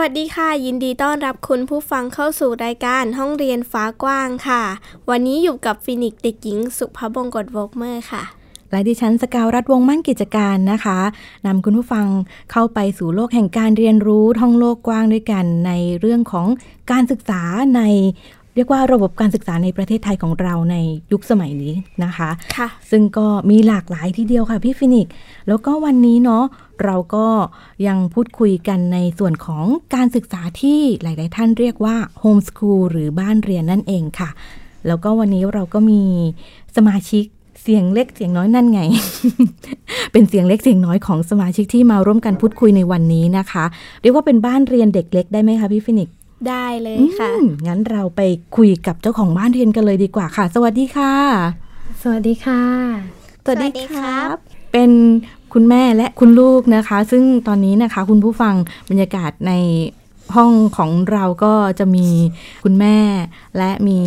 วัสดีค่ะ ยินดีต้อนรับคุณผู้ฟังเข้าสู่รายการห้องเรียนฟ้ากว้างค่ะ วันนี้อยู่กับฟินิกซ์เด็กหญิงสุภาพบงกตโวกเมอร์ค่ะ และดิฉันสกาวรัฐวงศ์มั่นกิจการนะคะนำคุณผู้ฟังเข้าไปสู่โลกแห่งการเรียนรู้ท่องโลกกว้างด้วยกันในเรื่องของการศึกษาในเรียกว่าระบบการศึกษาในประเทศไทยของเราในยุคสมัยนี้นะคะค่ะซึ่งก็มีหลากหลายทีเดียวค่ะพี่ฟินิกซ์แล้วก็วันนี้เนาะ เราก็ยังพูดคุยกันในส่วนของการศึกษาที่หลาย ๆ ท่านเรียกว่าโฮมส o ูลหรือบ้านเรียนนั่นเองค่ะ แล้วก็วันนี้เราก็มีสมาชิกเสียงเล็กเสียงน้อยนั่นไง เป็นเสียงเล็กเสียงน้อยของสมาชิกที่มาร่วมกันพูดคุยในวันนี้นะคะ เรียกว่าเป็นบ้านเรียนเด็กเล็กได้ไหมคะพี่ฟินิกซ์ได้เลยค่ะอืมงั้นเราไปคุยกับเจ้าของบ้านเรียนกันเลยดีกว่าค่ะ สวัสดีค่ะ สวัสดีค่ะ สวัสดีครับ เป็น คุณแม่และคุณลูกนะคะ ซึ่งตอนนี้นะคะ คุณผู้ฟังบรรยากาศในห้องของเราก็จะมีคุณแม่และมี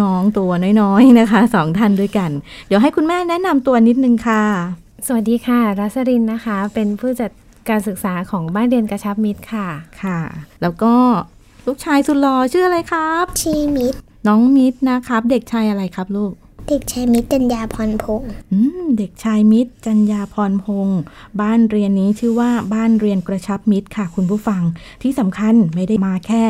น้องๆตัวน้อยๆนะคะสองท่านด้วยกัน เดี๋ยวให้คุณแม่แนะนำตัวนิดนึงค่ะ สวัสดีค่ะรัสรินนะคะ เป็นผู้จัดการศึกษาของบ้านเรียนกระชับมิตรค่ะค่ะ แล้วก็ลูกชายสุดหล่อชื่ออะไรครับชีมิตรน้องมิตรนะครับ เด็กชายอะไรครับลูก เด็กชายมิตรจัญญาพรพงศ์อืมเด็กชายมิตรจัญญาพรพงศ์บ้านเรียนนี้ชื่อว่าบ้านเรียนกระชับมิตรค่ะ คุณผู้ฟังที่สำคัญไม่ได้มาแค่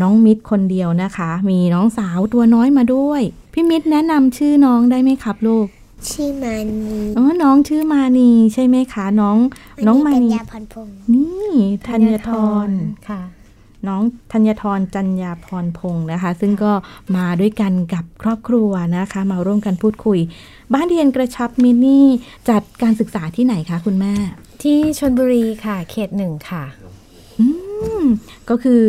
น้องมิตรคนเดียวนะคะ มีน้องสาวตัวน้อยมาด้วย พี่มิตรแนะนำชื่อน้องได้ไหมครับลูกชื่อมานีอ๋อ น้องชื่อมานีใช่ไหมคะ น้อง น้องมาจัญนีญาพรพงศ์นี่ธัญทรค่ะ น้องธัญทรจัญญาพรพงศ์นะคะ ซึ่งก็มาด้วยกันกับครอบครัวนะคะ มาร่วมกันพูดคุย บ้านเรียนกระชับมิตรนี่จัดการศึกษาที่ไหนคะคุณแม่ ที่ชลบุรีค่ะเขตหนึ่งค่ะอืมก็คือ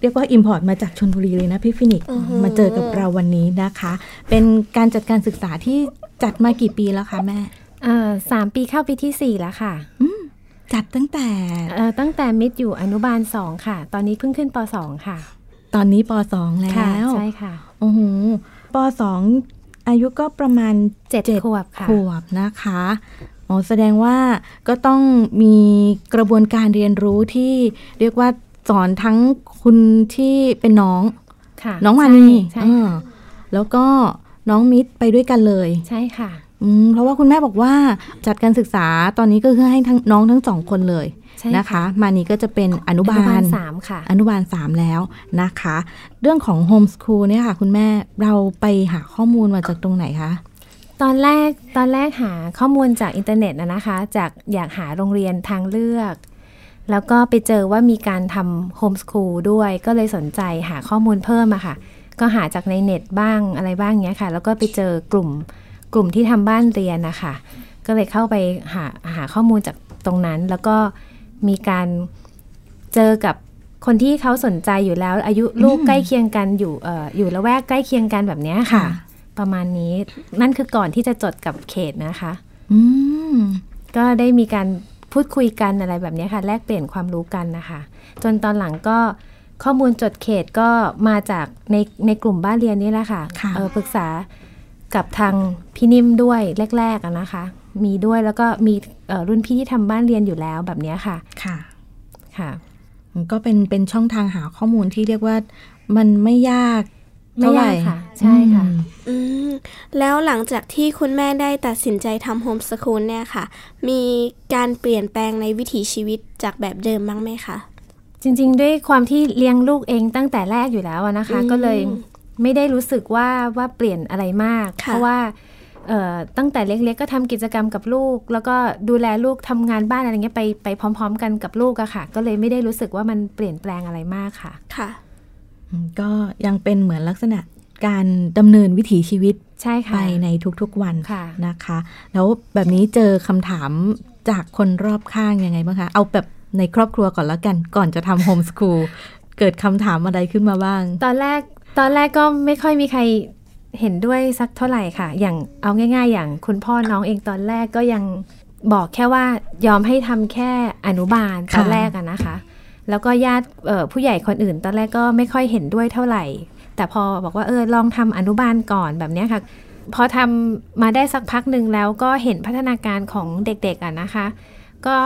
เรียกว่า Import มาจากชนบุรีเลยนะพี่ฟินิกซ์อือหือมาเจอกับเราวันนี้นะคะ เป็นการจัดการศึกษาที่จัดมากี่ปีแล้วคะแม่เอ่อสามปีเข้าปีที่สี่แล้วค่ะ จัดตั้งแต่เอ่อตั้งแต่มิตรอยู่อนุบาลสองค่ะ ตอนนี้เพิ่งขึ้นปสองค่ะ ตอนนี้ป .2 แล้ค่ะวใช่ค่ะโอ้โหป .2 อายุก็ประมาณเจ็ดจ็ขวบค่ะขวบนะคะอ๋อแสดงว่าก็ต้องมีกระบวนการเรียนรู้ที่เรียกว่าสอนทั้งคุณที่เป็นน้องค่ะน้องมานีใช่เออแล้วก็น้องมิตรไปด้วยกันเลย ใช่ค่ะอืม เพราะว่าคุณแม่บอกว่าจัดการศึกษาตอนนี้ก็คือให้ทั้งน้องทั้งสองคนเลยใช่นะคะ มานีก็จะเป็นอนุอบานุบาลลสามค่ะ อนุบาลสามแล้วนะคะ เรื่องของโฮมส o ูลเนี่ยค่ะ คุณแม่เราไปหาข้อมูลมาจากตรงไหนคะตอนแรกตอนแรกหาข้อมูลจากอินเทอร์เน็ตนะนะคะ จากอยากหาโรงเรียนทางเลือก แล้วก็ไปเจอว่ามีการทำโฮมส o ูลด้วย ก็เลยสนใจหาข้อมูลเพิ่มอะค่ะ ก็หาจากในเน็ตบ้างอะไรบ้างเงี้ยค่ะ แล้วก็ไปเจอกลุ่ม กลุ่มที่ทำบ้านเรียนนะคะก็เลยเข้าไปหาหาข้อมูลจากตรงนั้น แล้วก็มีการเจอกับคนที่เขาสนใจอยู่แล้ว อายุลูกใกล้เคียงกันอยู่เอ่ออยู่ละแวกใกล้เคียงกันแบบเนี้ยค่ะค่ะ ประมาณนี้นั่นคือก่อนที่จะจดกับเขตนะคะอืมก็ได้มีการพูดคุยกันอะไรแบบนี้ค่ะ แลกเปลี่ยนความรู้กันนะคะ จนตอนหลังก็ข้อมูลจดเขตก็มาจากในในกลุ่มบ้านเรียนนี่แหละค่ะค่ะเออปรึกษา กับทางพี่นิ่มด้วยแรกๆอะนะคะ มีด้วยแล้วก็มีเอ่อรุ่นพี่ที่ทำบ้านเรียนอยู่แล้วแบบเนี้ยค่ะ ค่ะ ค่ะมันก็เป็นเป็นช่องทางหาข้อมูลที่เรียกว่ามันไม่ยากไม่เท่าไหร่ยากค่ะ ใช่ค่ะอืมอืม แล้วหลังจากที่คุณแม่ได้ตัดสินใจทำโฮมส o ูลเนี่ยค่ะ มีการเปลี่ยนแปลงในวิถีชีวิตจากแบบเดิมบ้างไหมคะ จริง ๆ ด้วยความที่เลี้ยงลูกเองตั้งแต่แรกอยู่แล้วอะนะคะอืมก็เลย ไม่ได้รู้สึกว่าว่าเปลี่ยนอะไรมากค่ะเพราะว่าเอ่อตั้งแต่เล็กๆ ก็ทำกิจกรรมกับลูก แล้วก็ดูแลลูกทำงานบ้านอะไรเงี้ยไปไปพร้อม ๆ กันกับลูกอะค่ะ ก็เลยไม่ได้รู้สึกว่ามันเปลี่ยนแปลงอะไรมากค่ะ ค่ะอืมก็ยังเป็นเหมือนลักษณะการดำเนินวิถีชีวิตใช่ค่ะไปในทุกๆวันค่ะนะคะ แล้วแบบนี้เจอคำถามจากคนรอบข้างยังไงบ้างคะ เอาแบบในครอบครัวก่อนแล้วกัน ก่อนจะทำโฮมส o ูลเกิดคำถามอะไรขึ้นมาบ้าง ตอนแรก ตอนแรกก็ไม่ค่อยมีใครเห็นด้วยสักเท่าไหร่ค่ะ อย่างเอาง่าย ๆ อย่างคุณพ่อน้องเองตอนแรกก็ยังบอกแค่ว่ายอมให้ทำแค่อนุบาลตอนแรกอะนะคะ แล้วก็ญาติผู้ใหญ่คนอื่น ตอนแรกก็ไม่ค่อยเห็นด้วยเท่าไหร่ แต่พอบอกว่าเออลองทำอนุบาลก่อนแบบนี้ค่ะ พอทำมาได้สักพักหนึ่งแล้วก็เห็นพัฒนาการของเด็กๆอะนะคะ ก็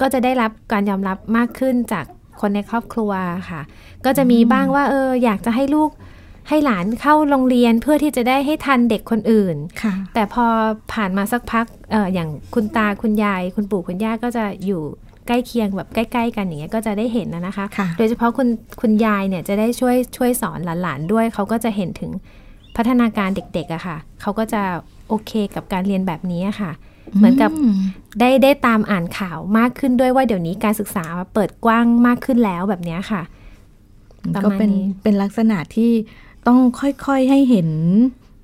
ก็จะได้รับการยอมรับมากขึ้นจาก คนในครอบครัวค่ะ ก็จะมีบ้างว่าเอออยากจะให้ลูกให้หลานเข้าโรงเรียนเพื่อที่จะได้ให้ทันเด็กคนอื่นค่ะแต่พอผ่านมาสักพักเอออย่างคุณตาคุณยาย คุณปู่คุณย่าก็จะอยู่ใกล้เคียงแบบใกล้ ๆ กันอย่างเงี้ยก็จะได้เห็นนะนะคะค่ะโดยเฉพาะคุณคุณยายเนี่ยจะได้ช่วยช่วยสอนหลานๆด้วยเขาก็จะเห็นถึงพัฒนาการเด็กๆอะค่ะเขาก็จะโอเคกับการเรียนแบบนี้อะค่ะ เหมือนกับมได้ได้ตามอ่านข่าวมากขึ้นด้วยว่าเดี๋ยวนี้การศึกษาเปิดกว้างมากขึ้นแล้วแบบเนี้ยค่ะประก็มาณเป็นนี้เป็นลักษณะที่ต้องค่อยๆให้เห็น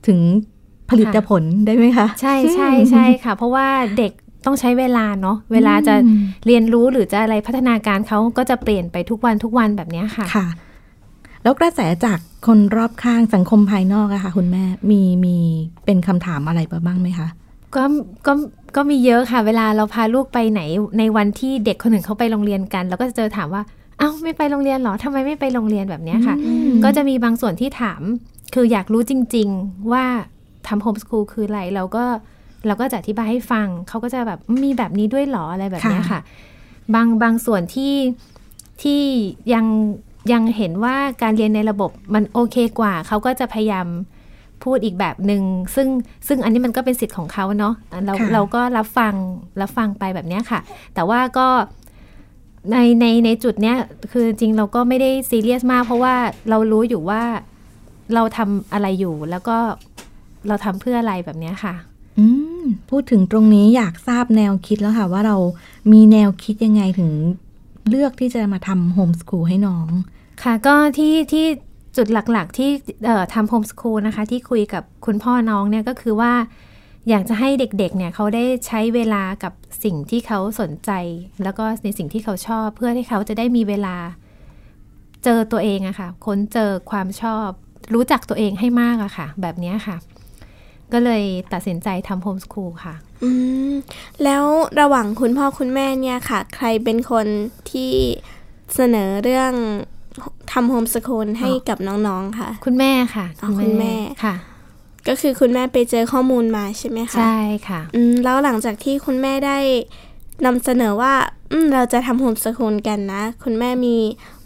ถึงผลิตผลได้ไหมคะ ใช่ใช่ใช่ค่ะ เพราะว่าเด็กต้องใช้เวลาเนาะเวลาจะอืมเรียนรู้หรือจะอะไรพัฒนาการเขาก็จะเปลี่ยนไปทุกวันทุกวันแบบเนี้ยค่ะค่ะ แล้วกระแสจากคนรอบข้างสังคมภายนอกอะค่ะ คุณแม่มีมีเป็นคำถามอะไรมาบ้างไหมคะ ก็ก็ก็มีเยอะค่ะ เวลาเราพาลูกไปไหน ในวันที่เด็กคนหนึ่งเขาไปโรงเรียนกันเราก็จะเจอถามว่าเอ้าไม่ไปโรงเรียนเหรอทำไมไม่ไปโรงเรียนแบบเนี้ยค่ะ ก็จะมีบางส่วนที่ถาม คืออยากรู้จริง ๆ ว่าทำโฮมสคูลคืออะไรเราก็เราก็จะอธิบายให้ฟัง เขาก็จะแบบมีแบบนี้ด้วยเหรออะไรแบบเนี้ยค่ะ บางบางส่วนที่ที่ยังยังเห็นว่าการเรียนในระบบมันโอเคกว่า เขาก็จะพยายาม พูดอีกแบบหนึ่งซึ่งซึ่งอันนี้มันก็เป็นสิทธิ์ของเขาเนาะเราค่ะเราก็รับฟังรับฟังไปแบบเนี้ยค่ะ แต่ว่าก็ในในในจุดเนี้ยคือจริงเราก็ไม่ได้ซีเรียสมาก เพราะว่าเรารู้อยู่ว่าเราทำอะไรอยู่แล้วก็เราทำเพื่ออะไรแบบเนี้ยค่ะอืมพูดถึงตรงนี้อยากทราบแนวคิดแล้วค่ะว่าเรามีแนวคิดยังไงถึงเลือกที่จะมาทำโฮมสคูลให้น้อง ค่ะ ก็ที่ที่ จุดหลักๆ ที่ทำโฮมสคูลนะคะ ที่คุยกับคุณพ่อน้องเนี่ยก็คือว่า อยากจะให้เด็กๆเนี่ยเขาได้ใช้เวลากับสิ่งที่เขาสนใจ แล้วก็ในสิ่งที่เขาชอบ เพื่อที่เขาจะได้มีเวลาเจอตัวเองอะค่ะ ค้นเจอความชอบ รู้จักตัวเองให้มากอะค่ะ แบบนี้ค่ะ ก็เลยตัดสินใจทำโฮมสคูลค่ะ อืม แล้วระหว่างคุณพ่อคุณแม่เนี่ยค่ะ ใครเป็นคนที่เสนอเรื่อง ทำโฮมสคูลให้กับน้องๆค่ะ คุณแม่ค่ะอ๋อคุณแม่ค่ะ ก็คือคุณแม่ไปเจอข้อมูลมาใช่ไหมคะใช่ค่ะอืมแล้วหลังจากที่คุณแม่ได้นำเสนอว่าอืมเราจะทำโฮมสคูลกันนะ คุณแม่มี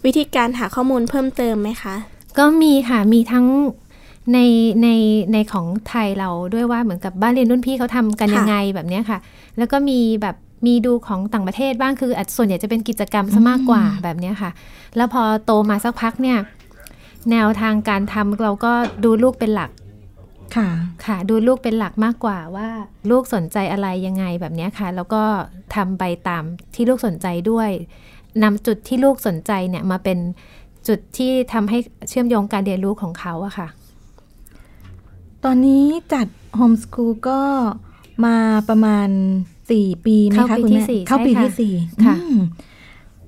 วิธีการหาข้อมูลเพิ่มเติมไหมคะ ก็มีค่ะมีทั้งในในในของไทยเราด้วยว่าเหมือนกับบ้านเรียนรุ่นพี่เขาทำกันค่ะยังไงแบบเนี้ยค่ะ แล้วก็มีแบบ มีดูของต่างประเทศบ้างคืออาจส่วนใหญ่จะเป็นกิจกรรมซะมากกว่าแบบเนี้ยค่ะ แล้วพอโตมาสักพักเนี่ย แนวทางการทำเราก็ดูลูกเป็นหลักค่ะค่ะ ดูลูกเป็นหลักมากกว่าว่า ลูกสนใจอะไรยังไงแบบเนี้ยค่ะ แล้วก็ทำไปตามที่ลูกสนใจด้วยนำจุดที่ลูกสนใจเนี่ยมาเป็นจุดที่ทำให้เชื่อมโยงการเรียนรู้ของเขาอะค่ะ ตอนนี้จัดโฮมสคูลก็มาประมาณ สี่ปีไหมเข้าคะปีคุณที่แม่สี่เข้าปีใช่ค่ะที่สี่ค่ะอืม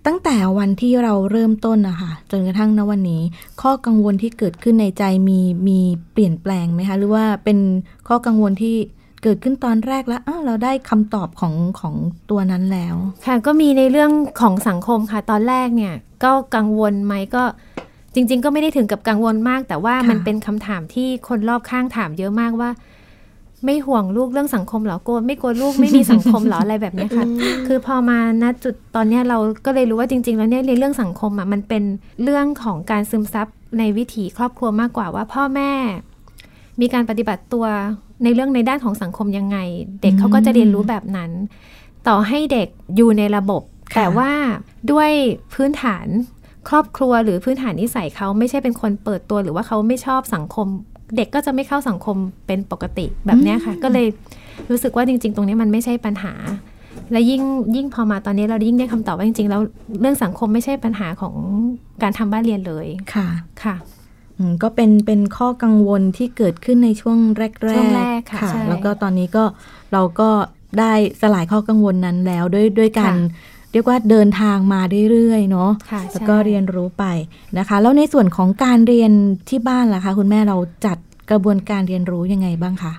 ตั้งแต่วันที่เราเริ่มต้นนะคะจนกระทั่งณวันนี้ ข้อกังวลที่เกิดขึ้นในใจมีมีเปลี่ยนแปลงไหมคะ หรือว่าเป็นข้อกังวลที่เกิดขึ้นตอนแรกแล้วอ้าวเราได้คำตอบของของตัวนั้นแล้ว ค่ะก็มีในเรื่องของสังคมค่ะ ตอนแรกเนี่ย ก็กังวลไหมก็จริง ๆ ก็ไม่ได้ถึงกับกังวลมาก แต่ว่าค่ะมันเป็นคำถามที่คนรอบข้างถามเยอะมากว่า ไม่ห่วงลูกเรื่องสังคมเหรอกลัวไม่กลัวลูกไม่มีสังคมเหรออะไรแบบเนี้ยค่ะ คือพอมาณจุดตอนเนี้ยเราก็เลยรู้ว่าจริง ๆ แล้วเนี่ยในเรื่องสังคมอะมันเป็นเรื่องของการซึมซับในวิถีครอบครัวมากกว่าว่าพ่อแม่ มีการปฏิบัติตัวในเรื่องในด้านของสังคมยังไง เด็กเขาก็จะเรียนรู้แบบนั้น ต่อให้เด็กอยู่ในระบบค่ะแต่ว่าด้วยพื้นฐานครอบครัวหรือพื้นฐานนิสัยเขาไม่ใช่เป็นคนเปิดตัวหรือว่าเขาไม่ชอบสังคม เด็กก็จะไม่เข้าสังคมเป็นปกติแบบเนี้ยค่ะ ก็เลยรู้สึกว่าจริง ๆ ตรงนี้มันไม่ใช่ปัญหา และยิ่งยิ่งพอมาตอนนี้เรายิ่งได้คำตอบว่าจริง ๆ แล้วเรื่องสังคมไม่ใช่ปัญหาของการทำบ้านเรียนเลยค่ะค่ะอืมก็เป็นเป็นข้อกังวลที่เกิดขึ้นในช่วงแรกๆช่วงแรกค่ะใช่แล้วก็ตอนนี้ก็เราก็ได้สลายข้อกังวลนั้นแล้วด้วยด้วยการค่ะ เรียกว่าเดินทางมาเรื่อยๆเนาะค่ะแล้วก็ใช่เรียนรู้ไปนะคะ แล้วในส่วนของการเรียนที่บ้านล่ะคะคุณแม่เราจัดกระบวนการเรียนรู้ยังไงบ้างคะ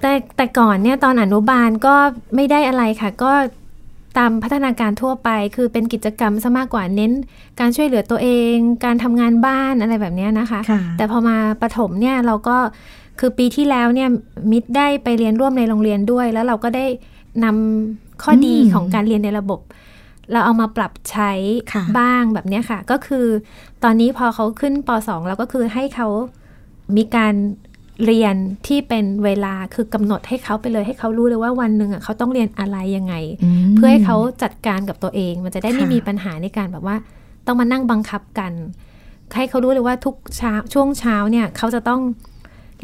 แต่แต่ก่อนเนี่ยตอนอนุบาลก็ไม่ได้อะไรค่ะ ก็ตามพัฒนาการทั่วไป คือเป็นกิจกรรมซะมากกว่าเน้น การช่วยเหลือตัวเอง การทำงานบ้านอะไรแบบเนี้ยนะคะค่ะแต่พอมาประถมเนี่ยเราก็คือปีที่แล้วเนี่ยมิดได้ไปเรียนร่วมในโรงเรียนด้วย แล้วเราก็ได้นำข้อดีอืมของการเรียนในระบบ เราเอามาปรับใช้ค่ะบ้างแบบเนี้ยค่ะ ก็คือตอนนี้พอเขาขึ้นป .2 เราก็คือให้เขามีการเรียนที่เป็นเวลาคือกำหนดให้เขาไปเลยให้เขารู้เลยว่าวันหนึ่งอะเขาต้องเรียนอะไรยังไงมเพื่อให้เขาจัดการกับตัวเอง มันจะได้ไม่ค่ะมีปัญหาในการแบบว่า ต้องมานั่งบังคับกัน ให้เขารู้เลยว่าทุกเช้าช่วงเช้าเนี่ยเขาจะต้อง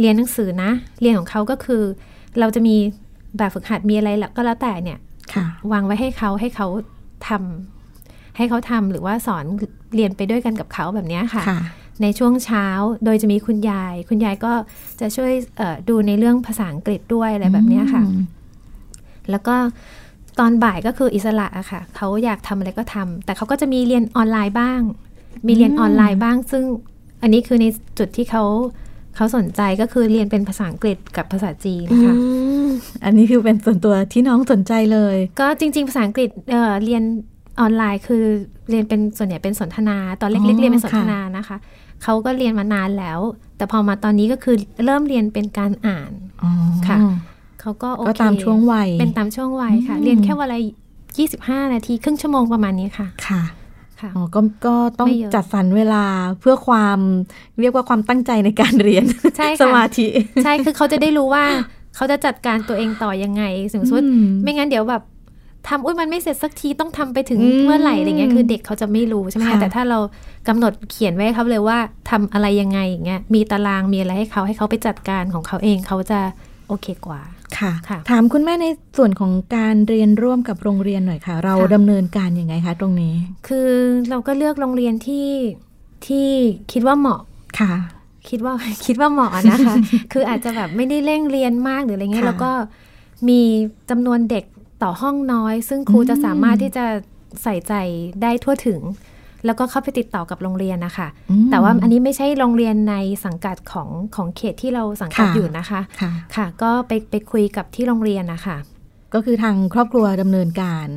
เรียนหนังสือนะ เรียนของเขาก็คือ เราจะมีแบบฝึกหัดมีอะไรก็แล้วแต่เนี่ยค่ะวางไว้ให้เขาให้เขา ทำให้เขาทำหรือว่าสอนเรียนไปด้วยกันกับเขาแบบเนี้ยค่ะค่ะในช่วงเช้าโดยจะมีคุณยาย คุณยายก็จะช่วยเอ่อดูในเรื่องภาษาอังกฤษด้วยอะไรแบบเนี้ยค่ะอืมแล้วก็ตอนบ่ายก็คืออิสระอะค่ะเขาอยากทำอะไรก็ทำแต่เขาก็จะมีเรียนออนไลน์บ้าง มีเรียนออนไลน์บ้าง ซึ่งอันนี้คือในจุดที่เขา เขาสนใจก็คือเรียนเป็นภาษาอังกฤษกับภาษาจีนค่ะอันนี้คือเป็นส่วนตัวที่น้องสนใจเลย ก็จริง ๆ ภาษาอังกฤษเอ่อเรียนออนไลน์คือเรียนเป็นส่วนใหญ่เป็นสนทนา ตอนอ๋เล็กอๆเรียนเป็นสนทค่ะนานะคะเขาก็เรียนมานานแล้ว แต่พอมาตอนนี้ก็คือเริ่มเรียนเป็นการอ่านอ๋อค่ะเขาก็โอเคก็ตามช่วงวัยเป็นตามช่วงวัยค่ะอืมเรียนแค่วันละ25นาที ครึ่งชั่วโมงประมาณนี้ค่ะค่ะค่ะ อ๋อก็ก็ต้องไม่เยอะจัดสรรเวลาเพื่อความเรียกว่าความตั้งใจในการเรียนใช่สค่ะมาธิ ใช่คือเขาจะได้รู้ว่าเขาจะจัดการตัวเองต่อยังไงสมมติอืมไม่งั้นเดี๋ยวแบบทำอุ้ยมันไม่เสร็จสักทีต้องทำไปถึงอืมเมื่อไหร่อะไรเงี้ยคือเด็กเขาจะไม่รู้ใช่ไหมค่ะคะแต่ถ้าเรากำหนดเขียนไว้ให้เขาเลยว่าทำอะไรยังไงอย่างเงี้ยมีตารางมีอะไรให้เขาให้เขาไปจัดการของเขาเองเขาจะโอเคกว่า ค่ะค่ะถามคุณแม่ในส่วนของการเรียนร่วมกับโรงเรียนหน่อยค่ะ เราค่ะดำเนินการยังไงคะตรงนี้ คือเราก็เลือกโรงเรียนที่ที่คิดว่าเหมาะค่ะ คิดว่าคิดว่าเหมาะนะคะ คืออาจจะแบบไม่ได้เร่งเรียนมากหรืออะไรเงี้ยค่ะแล้วก็มีจำนวนเด็กต่อห้องน้อย ซึ่งครูอืมจะสามารถที่จะใส่ใจได้ทั่วถึง แล้วก็เข้าไปติดต่อกับโรงเรียนนะคะอืมแต่ว่าอันนี้ไม่ใช่โรงเรียนในสังกัดของของเขตที่เราสังกัดค่ะอยู่นะคะค่ะค่ะก็ไปไปคุยกับที่โรงเรียนนะคะก็คือทางครอบครัวดำเนินการ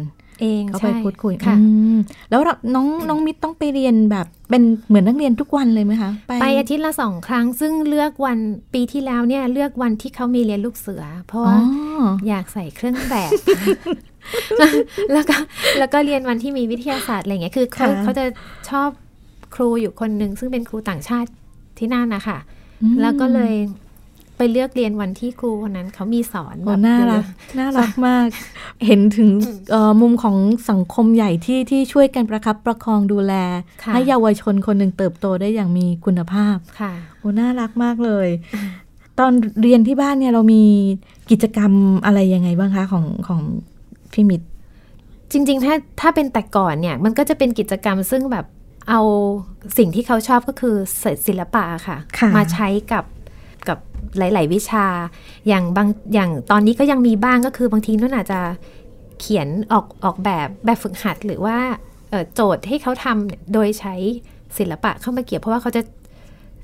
เองเข้าไปใช่พูดคุยค่ะอืมแล้วเราน้องน้องมิตรต้องไปเรียนแบบเป็นเหมือนนักเรียนทุกวันเลยไหมคะ ไปอาทิตย์ละสองครั้ง ซึ่งเลือกวันปีที่แล้วเนี่ยเลือกวันที่เขามีเรียนลูกเสือ เพราะอ๋อว่าอยากใส่เครื่องแบบ แล้วก็แล้วก็เรียนวันที่มีวิทยาศาสตร์อะไรเงี้ยคือเขาค่ะเขาจะชอบครูอยู่คนหนึ่งซึ่งเป็นครูต่างชาติที่นั่นนะคะอืมแล้วก็เลยไปเลือกเรียนวันที่ครูคนนั้นเขามีสอนโอ้แบบน่ารักน่ารักมาก เห็นถึงเอ่อมุมของสังคมใหญ่ที่ที่ช่วยกันประคับประคองดูแลค่ะให้เยาวชนคนหนึ่งเติบโตได้อย่างมีคุณภาพค่ะโอ้น่ารักมากเลย ตอนเรียนที่บ้านเนี่ยเรามีกิจกรรมอะไรยังไงบ้างคะของของ พี่มิตรจริง ๆ ถ้าถ้าเป็นแต่ก่อนเนี่ย มันก็จะเป็นกิจกรรมซึ่งแบบเอาสิ่งที่เขาชอบก็คือศิลปะค่ะค่ะมาใช้กับกับหลาย ๆ วิชา อย่างบางอย่างตอนนี้ก็ยังมีบ้างก็คือบางทีนุ่นอาจจะเขียนออกออกแบบแบบฝึกหัดหรือว่าเอ่อโจทย์ให้เขาทำโดยใช้ศิลปะเข้ามาเกี่ยวเพราะว่าเขาจะ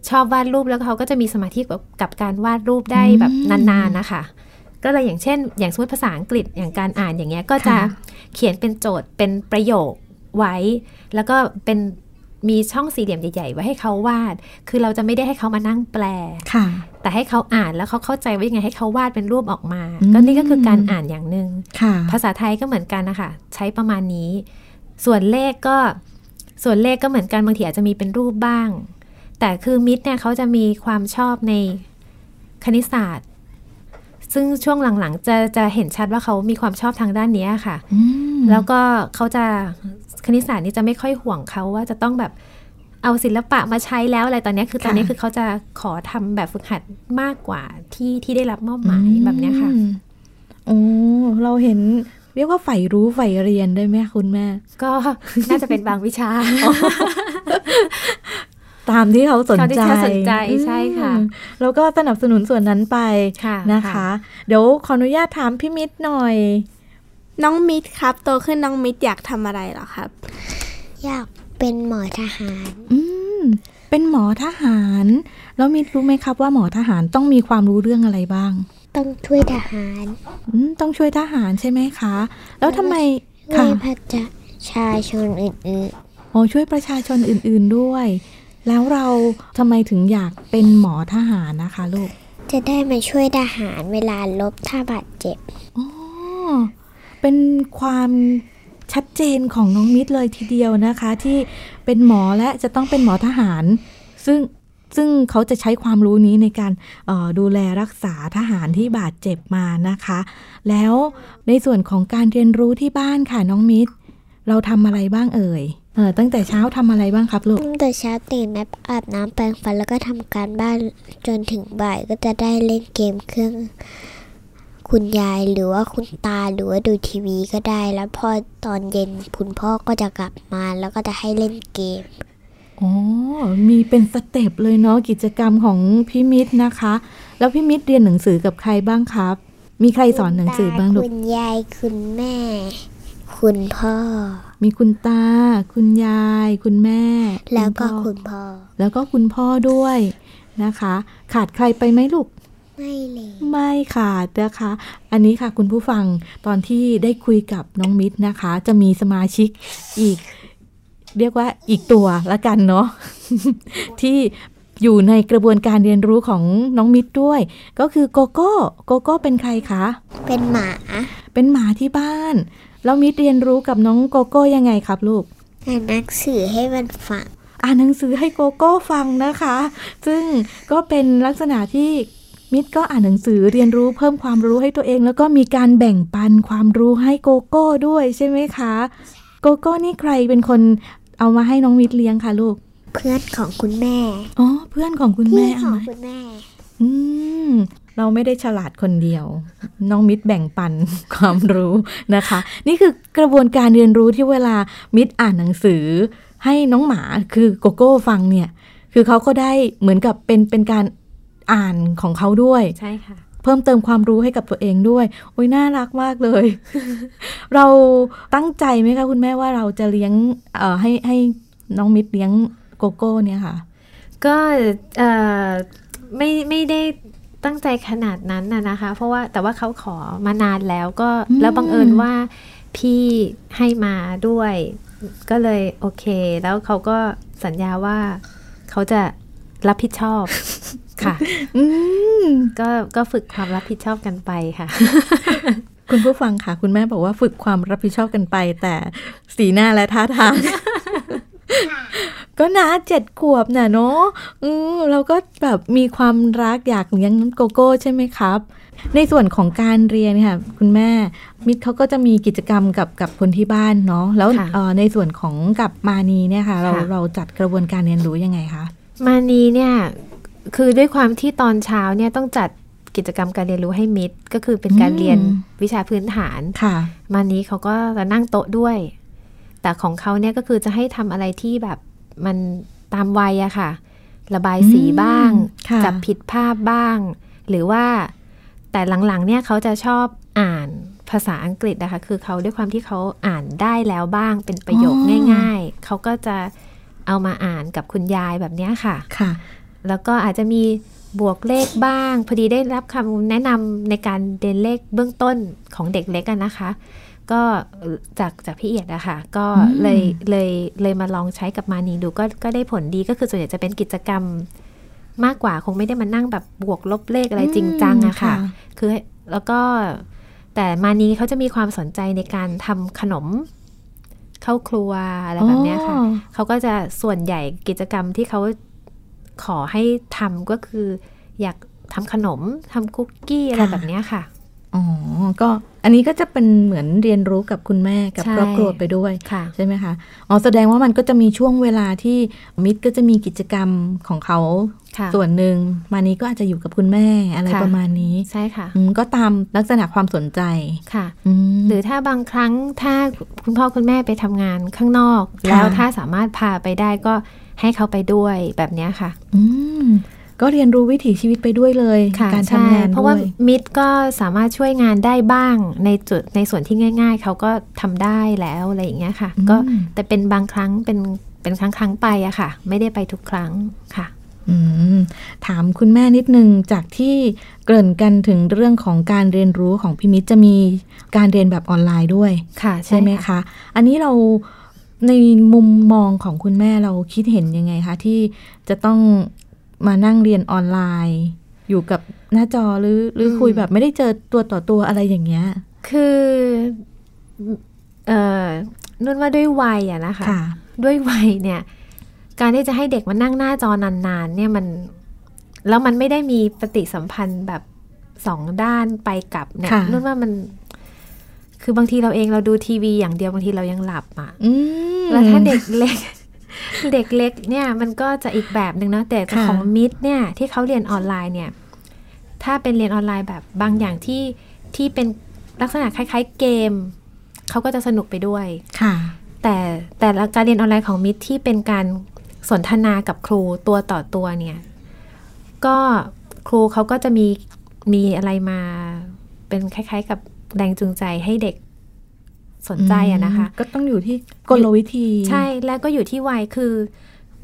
ชอบวาดรูปแล้วเขาก็จะมีสมาธิกับกับการวาดรูปได้แบบนานๆนะคะ ก็เลยอย่างเช่น อย่างสมมติภาษาอังกฤษอย่างการอ่านอย่างเงี้ยก็จะค่ะเขียนเป็นโจทย์เป็นประโยคไว้ แล้วก็เป็นมีช่องสี่เหลี่ยมใหญ่ๆไว้ให้เขาวาด คือเราจะไม่ได้ให้เขามานั่งแปลค่ะ แต่ให้เขาอ่านแล้วเขาเข้าใจว่ายังไงให้เขาวาดเป็นรูปออกมาอืมก็นี่ก็คือการอ่านอย่างหนึ่งค่ะภาษาไทยก็เหมือนกันนะคะ ใช้ประมาณนี้ ส่วนเลขก็ ส่วนเลขก็เหมือนกันบางทีอาจจะมีเป็นรูปบ้าง แต่คือมิตรเนี่ยเขาจะมีความชอบในคณิตศาสตร์ ซึ่งช่วงหลังๆ จะจะเห็นชัดว่าเขามีความชอบทางด้านเนี้ยค่ะอืมแล้วก็เขาจะคณิตศาสตร์นี่จะไม่ค่อยห่วงเขาว่าจะต้องแบบเอาศิลปะมาใช้แล้วอะไรตอนเนี้ยคือตอนนี้คือเขาจะขอทำแบบฝึกหัดมากกว่าที่ที่ได้รับมอบหมายแบบเนี้ยค่ะอืมโอ้เราเห็นเรียกว่าใฝ่รู้ใฝ่เรียนได้ไหมคุณแม่ ก็น่าจะเป็นบางวิชา ตามที่เขาสนตามที่ใจเขาสนใจใช่ค่ะอืมแล้วก็สนับสนุนส่วนนั้นไปค่ะนะคะ เดี๋ยวขออนุญาตถามพี่มิตรหน่อย น้องมิดครับโตขึ้นน้องมิดอยากทำอะไรเหรอครับ อยากเป็นหมอทหารอืมเป็นหมอทหาร แล้วมิดรู้ไหมครับว่าหมอทหารต้องมีความรู้เรื่องอะไรบ้าง ต้องช่วยทหารอืมต้องช่วยทหารใช่ไหมคะ แล้วทำไมช่วค่ะยประชาชนอื่นโอ้ช่วยประชาชนอื่นๆด้วย แล้วเราทำไมถึงอยากเป็นหมอทหารนะคะลูกๆจะได้มาช่วยทหารเวลาลบถ้าบาดเจ็บ อ๋อ เป็นความชัดเจนของน้องมิตรเลยทีเดียวนะคะ ที่เป็นหมอและจะต้องเป็นหมอทหาร ซึ่งซึ่งเขาจะใช้ความรู้นี้ในการเอ่อดูแลรักษาทหารที่บาดเจ็บมานะคะ แล้วในส่วนของการเรียนรู้ที่บ้านค่ะน้องมิตร เราทำอะไรบ้างเอ่ย เออตั้งแต่เช้าทำอะไรบ้างครับลูกตั้งแต่เช้าตื่นมาอาบน้ำแปรงฟันแล้วก็ทำการบ้านจนถึงบ่ายก็จะได้เล่นเกมเครื่อง คุณยายหรือว่าคุณตาหรือว่าดูทีวีก็ได้ แล้วพอตอนเย็นคุณพ่อก็จะกลับมาแล้วก็จะให้เล่นเกมอ๋อมีเป็นสเต็ปเลยเนาะกิจกรรมของพี่มิตรนะคะ แล้วพี่มิตรเรียนหนังสือกับใครบ้างครับ มีใครสอนหนังสือบ้างลูกคุณยายคุณแม่ คุณพ่อ มีคุณตา คุณยาย คุณแม่ แล้วก็ณพ่อคุณพ่อ แล้วก็คุณพ่อด้วยนะคะ ขาดใครไปไหมลูก ไม่เลยไม่ขาดนะคะ อันนี้ค่ะคุณผู้ฟังตอนที่ได้คุยกับน้องมิตรนะคะ จะมีสมาชิกอีก เรียกว่าอีกตัวละกันเนาะที่อยู่ในกระบวนการเรียนรู้ของน้องมิตรด้วย ก็คือโกโก้โกโก้เป็นใครคะ เป็นหมา เป็นหมาที่บ้าน แล้วมิตรเรียนรู้กับน้องโกโก้ยังไงครับลูก อ่านหนังสือให้มันฟัง อ่านหนังสือให้โกโก้ฟังนะคะ ซึ่งก็เป็นลักษณะที่มิตรก็อ่านหนังสือเรียนรู้เพิ่มความรู้ให้ตัวเอง แล้วก็มีการแบ่งปันความรู้ให้โกโก้ด้วยใช่ไหมคะ โกโก้นี่ใครเป็นคนเอามาให้น้องมิตรเลี้ยงคะลูก เพื่อนของคุณแม่ อ๋อ เพื่อนของคุณพี่แม่ขเอาองมาคุณแม่ อืม เราไม่ได้ฉลาดคนเดียว น้องมิตรแบ่งปันความรู้นะคะ นี่คือกระบวนการเรียนรู้ที่เวลามิตรอ่านหนังสือ ให้น้องหมาคือโกโก้ฟังเนี่ย คือเขาก็ได้เหมือนกับเป็นเป็นการอ่านของเขาด้วยใช่ค่ะ เพิ่มเติมความรู้ให้กับตัวเองด้วยโอ้ยน่ารักมากเลย เราตั้งใจไหมคะคุณแม่ว่าเราจะเลี้ยงเอ่อให้ให้น้องมิตรเลี้ยงโกโก้เนี่ยค่ะ ก็เอ่อไม่ไม่ได้ ตั้งใจขนาดนั้นนะนะคะ เพราะว่าแต่ว่าเขาขอมานานแล้วก็อืมแล้วบังเอิญว่าพี่ให้มาด้วย ก็เลยโอเค แล้วเขาก็สัญญาว่าเขาจะรับผิดชอบค่ะอืมก็ก็ฝึกความรับผิดชอบกันไปค่ะ คุณผู้ฟังค่ะ คุณแม่บอกว่าฝึกความรับผิดชอบกันไป แต่สีหน้าและท่าทาง ก็นะเจ็ดขวบน่ะเนาะอืมเราก็แบบมีความรักอยากเลี้ยงโกโก้ใช่ไหมครับ ในส่วนของการเรียนค่ะ คุณแม่ มิตรเขาก็จะมีกิจกรรมกับกับคนที่บ้านเนาะแล้วค่ะเอ่อในส่วนของกับมานีเนี่ยค่ะ เราค่ะเราจัดกระบวนการเรียนรู้ยังไงคะมานี้เนี่ยคือด้วยความที่ตอนเช้าเนี่ยต้องจัดกิจกรรมการเรียนรู้ให้มิดก็คือเป็นการอืมเรียนวิชาพื้นฐานค่ะ มานี้เขาก็จะนั่งโต๊ะด้วย แต่ของเขาเนี่ยก็คือจะให้ทำอะไรที่แบบมันตามวัยอะค่ะ ระบายสีอืมบ้างค่ะจับผิดภาพบ้าง หรือว่าแต่หลังๆ เนี่ยเขาจะชอบอ่านภาษาอังกฤษนะคะ คือเขาด้วยความที่เขาอ่านได้แล้วบ้างเป็นประโยคง่าย ๆ เขาก็จะเอามาอ่านกับคุณยายแบบเนี้ยค่ะค่ะ แล้วก็อาจจะมีบวกเลขบ้าง พอดีได้รับคำแนะนำในการเรียนเลขเบื้องต้นของเด็กเล็กกันนะคะก็จากจากพี่เอียดอะค่ะ ก็อืมเลยเลยเลยมาลองใช้กับมานีดูก็ก็ได้ผลดีก็คือส่วนใหญ่จะเป็นกิจกรรมมากกว่าคงไม่ได้มานั่งแบบบวกลบเลขอะไรจริงจังอะค่ะ คือแล้วก็แต่มานีเขาจะมีความสนใจในการทำขนมเข้าครัวอะไรแบบเนี้ยค่ะอ๋อเขาก็จะส่วนใหญ่กิจกรรมที่เขาขอให้ทำก็คือ อยากทำขนมทำคุกกี้อะไรค่ะแบบเนี้ยค่ะ อ๋อ ก็ อันนี้ก็จะเป็นเหมือนเรียนรู้กับคุณแม่กับใช่ครอบครัวไปด้วยค่ะใช่ไหมคะอ๋อแสดงว่ามันก็จะมีช่วงเวลาที่มิตรก็จะมีกิจกรรมของเขาค่ะส่วนหนึ่งมานี้ก็อาจจะอยู่กับคุณแม่อะไรค่ะประมาณนี้ใช่ค่ะอืมก็ตามลักษณะความสนใจค่ะอืมหรือถ้าบางครั้งถ้าคุณพ่อคุณแม่ไปทำงานข้างนอกค่ะแล้วถ้าสามารถพาไปได้ก็ให้เขาไปด้วยแบบเนี้ยค่ะ อืม ก็เรียนรู้วิถีชีวิตไปด้วยเลยค่ะการใช่ทำงานเพราะว่าด้วยมิดก็สามารถช่วยงานได้บ้างในจุดในส่วนที่ง่าย ๆ เขาก็ทำได้แล้วอะไรอย่างเงี้ยค่ะอืมก็แต่เป็นบางครั้งเป็นเป็นครั้งครั้งๆไปอะค่ะ ไม่ได้ไปทุกครั้งค่ะอืมถามคุณแม่นิดนึงจากที่เกริ่นกันถึงเรื่องของการเรียนรู้ของพิมิตรจะมีการเรียนแบบออนไลน์ด้วยค่ะ ใช่ไหมคะ อันนี้เราในมุมมองของคุณแม่เราคิดเห็นยังไงคะ ที่จะต้อง มานั่งเรียนออนไลน์ อยู่กับหน้าจอหรือหรือคุยแบบไม่ได้เจอตัวต่อตัวอะไรอย่างเงี้ย คือเอ่อนุ่นว่าด้วยวัยอะนะคะค่ะด้วยวัยเนี่ย การที่จะให้เด็กมานั่งหน้าจอนานๆ เนี่ยมัน แล้วมันไม่ได้มีปฏิสัมพันธ์แบบสองด้านไปกลับเนี่ยค่ะนุ่นว่ามัน คือบางทีเราเองเราดูทีวีอย่างเดียวบางทีเรายังหลับอะอืมแล้วถ้าเด็กเล็ก เด็กเล็กเนี่ยมันก็จะอีกแบบหนึ่งนะแต่ค่ะของมิดเนี่ยที่เขาเรียนออนไลน์เนี่ยถ้าเป็นเรียนออนไลน์แบบบางอย่างที่ที่เป็นลักษณะคล้าย ๆ เกมเขาก็จะสนุกไปด้วยค่ะ แต่แต่ละการเรียนออนไลน์ของมิดที่เป็นการสนทนากับครูตัวต่อตัวเนี่ย ก็ครูเขาก็จะมีมีอะไรมาเป็นคล้าย ๆ กับแรงจูงใจให้เด็ก สนใจอะนะคะ ก็ต้องอยู่ที่กลวิธี ใช่แล้วก็อยู่ที่วัยคือ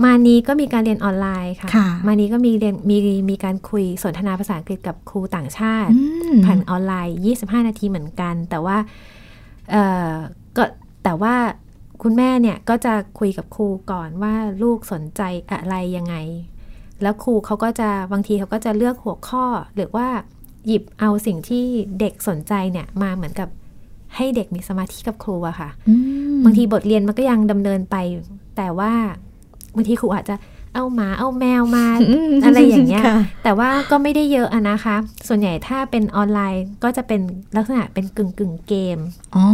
มานี้ก็มีการเรียนออนไลน์ค่ะค่ะมานี้ก็มีเรียนมีมีการคุยสนทนาภาษาอังกฤษกับครูต่างชาติอืมผ่านออนไลน์ 25 นาทีเหมือนกัน แต่ว่าเอ่อก็แต่ว่าคุณแม่เนี่ยก็จะคุยกับครูก่อนว่าลูกสนใจอะไรยังไง แล้วครูเขาก็จะบางทีเขาก็จะเลือกหัวข้อหรือว่าหยิบเอาสิ่งที่เด็กสนใจเนี่ยมาเหมือนกับ ให้เด็กมีสมาธิกับครูอะค่ะอืมบางทีบทเรียนมันก็ยังดำเนินไป แต่ว่าบางทีครูอาจจะเอาหมาเอาแมวมามอะไรอย่างเงี้ยค่ะแต่ว่าก็ไม่ได้เยอะอะนะคะ ส่วนใหญ่ถ้าเป็นออนไลน์ก็จะเป็นลักษณะเป็นกึ่งกึ่งๆเกมอ๋อ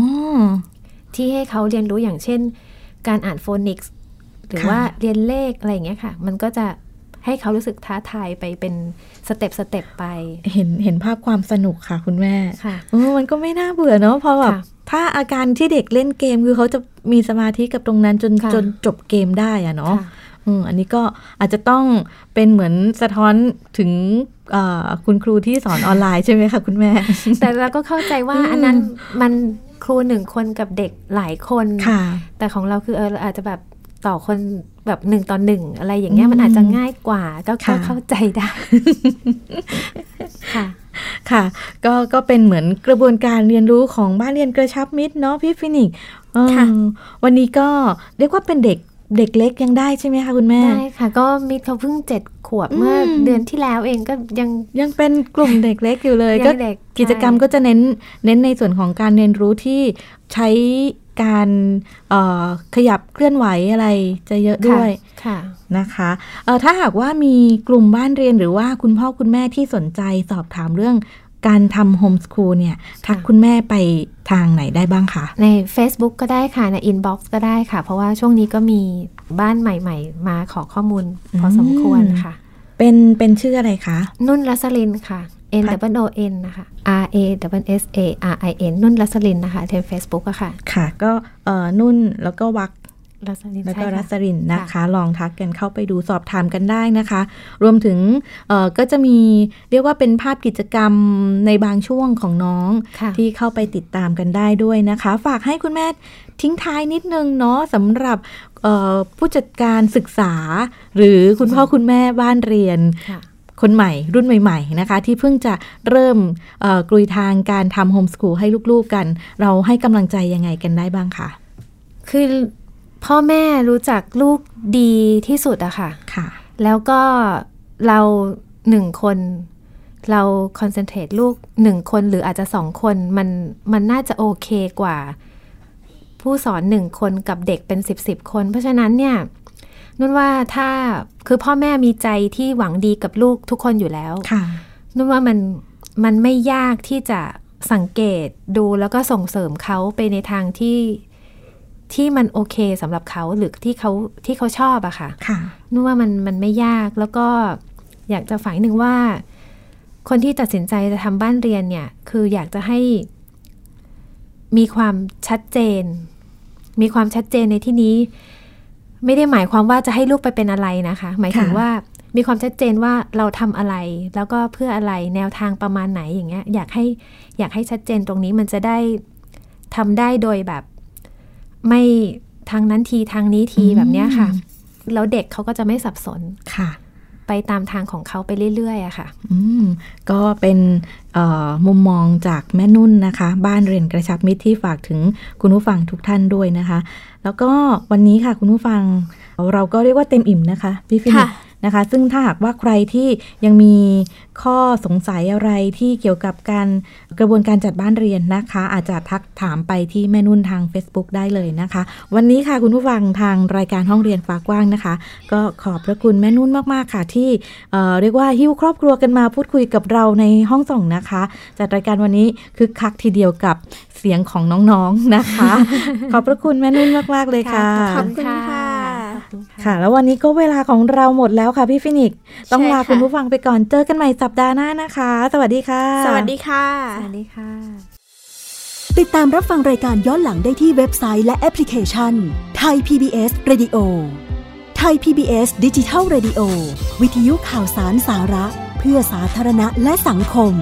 ที่ให้เขาเรียนรู้อย่างเช่น การอ่านโฟนิกส์หรือค่ะว่าเรียนเลขอะไรอย่างเงี้ยค่ะ มันก็จะ ให้เขารู้สึกท้าทายไปเป็นสเต็ปสเต็ปไป เห็นเห็นภาพความสนุกค่ะคุณแม่ค่ะเออมันก็ไม่น่าเบื่อเนาะเพราะแบบค่ะถ้าอาการที่เด็กเล่นเกมคือเขาจะมีสมาธิกับตรงนั้นจนค่ะจนจบเกมได้อะเนาะค่ะอืมอันนี้ก็อาจจะต้องเป็นเหมือนสะท้อนถึงเอ่อคุณครูที่สอนออนไลน์ใช่ไหมคะคุณแม่ แต่เราก็เข้าใจว่าอืมอันนั้นมันครูหนึ่งคนกับเด็กหลายคนค่ะแต่ของเราคือเออเราอาจจะแบบต่อคน แบบหนึ่งต่อหนึ่งอะไรอย่างเงี้ยอืมมันอาจจะง่ายกว่าก็ก็ค่ะเข้าใจได้ค่ะค่ะก็ก็เป็นเหมือนกระบวนการเรียนรู้ของบ้านเรียนกระชับมิตรเนาะพี่ฟินิกส์เออค่ะวันนี้ก็เรียกว่าเป็นเด็กเด็กเล็กยังได้ใช่ไหมคะคุณแม่ได้ค่ะ ก็มิดเขาเพิ่งเจ็ดขวบเมื่ออมเดือนที่แล้วเองก็ยังยังเป็นกลุ่มเด็กเล็กอยู่เลยยังก็เด็กกิจกรรมใช่ก็จะเน้นเน้นในส่วนของการเรียนรู้ที่ใช้ การเอ่อขยับเคลื่อนไหวอะไรจะเยอะด้วยค่ะนะคะเอ่อถ้าหากว่ามีกลุ่มบ้านเรียนหรือว่าคุณพ่อคุณแม่ที่สนใจสอบถามเรื่องการทำโฮมส o ูลเนี่ยทักค่ะคุณแม่ไปทางไหนได้บ้างคะ ใน Facebook ก็ได้ค่ะ ใน Inbox ก็ได้ค่ะ เพราะว่าช่วงนี้ก็มีบ้านใหม่ ๆ มาขอข้อมูลพอสมควรค่ะ เป็นเป็นชื่ออะไรคะ นุ่นรัสลินค่ะ N ค่ะ W O N นะคะ R A W S A R I N นุ่นรัสลินนะคะใน Facebook อะค่ะ ค่ะ ก็เอ่อนุ่นแล้วก็วักรัสลินแล้วก็ใช่รัค่ะสรินนะคะ ลองทักกันเข้าไปดูสอบถามกันได้นะคะ รวมถึงเอ่อก็จะมีเรียกว่าเป็นภาพกิจกรรมในบางช่วงของน้องค่ะที่เข้าไปติดตามกันได้ด้วยนะคะ ฝากให้คุณแม่ทิ้งท้ายนิดนึงเนาะสำหรับเอ่อผู้จัดการศึกษา หรือคุณพ่อคุณแม่บ้านเรียน ค่ะคนใหม่รุ่นใหม่ ๆ นะคะ ที่เพิ่งจะเริ่มเอ่อกลุยทางการทำโฮมส o ูลให้ลูกๆกัน เราให้กำลังใจยังไงกันได้บ้างคะคือพ่อแม่รู้จักลูกดีที่สุดอะค่ะค่ะ แล้วก็เราหนึ่งคนเราคอนเซนเทรตลูกหนึ่งคนหรืออาจจะสองคนมันมันน่าจะโอเคกว่า ผู้สอนหนึ่งคนกับเด็กเป็นสิบสิบคน เพราะฉะนั้นเนี่ย นุ่นว่าถ้าคือพ่อแม่มีใจที่หวังดีกับลูกทุกคนอยู่แล้วค่ะนุ่นว่ามันมันไม่ยากที่จะสังเกตดูแล้วก็ส่งเสริมเขาไปในทางที่ที่มันโอเคสำหรับเขาหรือที่เขาที่เขาชอบอะค่ะค่ะนุ่นว่ามันมันไม่ยากแล้วก็อยากจะฝากหนึ่งว่า คนที่ตัดสินใจจะทำบ้านเรียนเนี่ย คืออยากจะให้มีความชัดเจน มีความชัดเจนในที่นี้ ไม่ได้หมายความว่าจะให้ลูกไปเป็นอะไรนะคะ หมายถึงค่ะว่ามีความชัดเจนว่าเราทำอะไร แล้วก็เพื่ออะไรแนวทางประมาณไหนอย่างเงี้ย อยากให้อยากให้ชัดเจนตรงนี้มันจะได้ทำได้โดยแบบ ไม่ทางนั้นทีทางนี้ทีแบบเนี้ยค่ะ แล้วเด็กเขาก็จะไม่สับสนค่ะ ไปตามทางของเขาไปเรื่อยๆอะค่ะ อืม ก็เป็นเอ่อมุมมองจากแม่นุ่นนะคะ บ้านเรียนกระชับมิตรที่ฝากถึงคุณผู้ฟังทุกท่านด้วยนะคะ แล้วก็วันนี้ค่ะคุณผู้ฟัง เราก็เรียกว่าเต็มอิ่มนะคะ พี่ฟินิกค่ะ นะคะ ซึ่งถ้าหากว่าใครที่ยังมีข้อสงสัยอะไรที่เกี่ยวกับการกระบวนการจัดบ้านเรียนนะคะ อาจจะทักถามไปที่แม่นุ่นทาง Facebook ได้เลยนะคะ วันนี้ค่ะคุณผู้ฟังทางรายการห้องเรียนฟ้ากว้างนะคะ ก็ขอบพระคุณแม่นุ่นมากๆค่ะ ที่เอ่อเรียกว่าหิ้วครอบครัวกันมาพูดคุยกับเราในห้องส่งนะคะจัดรายการวันนี้คึกคักทีเดียวกับเสียงของน้องๆนะคะ ขอบพระคุณแม่นุ่นมากๆเลยค่ะขอบคุณค่ะ ค่ะ แล้ววันนี้ก็เวลาของเราหมดแล้วค่ะพี่ฟินิกซ์ต้องขอลาค่ะคุณผู้ฟังไปก่อนเจอกันใหม่สัปดาห์หน้านะคะ สวัสดีค่ะ สวัสดีค่ะ สวัสดีค่ะ ติดตามรับฟังรายการย้อนหลังได้ที่เว็บไซต์และแอปพลิเคชันไทย PBS Radio ไทย PBS ดิจิทัล Radio วิทยุข่าวสารสาระ เพื่อสาธารณะและสังคม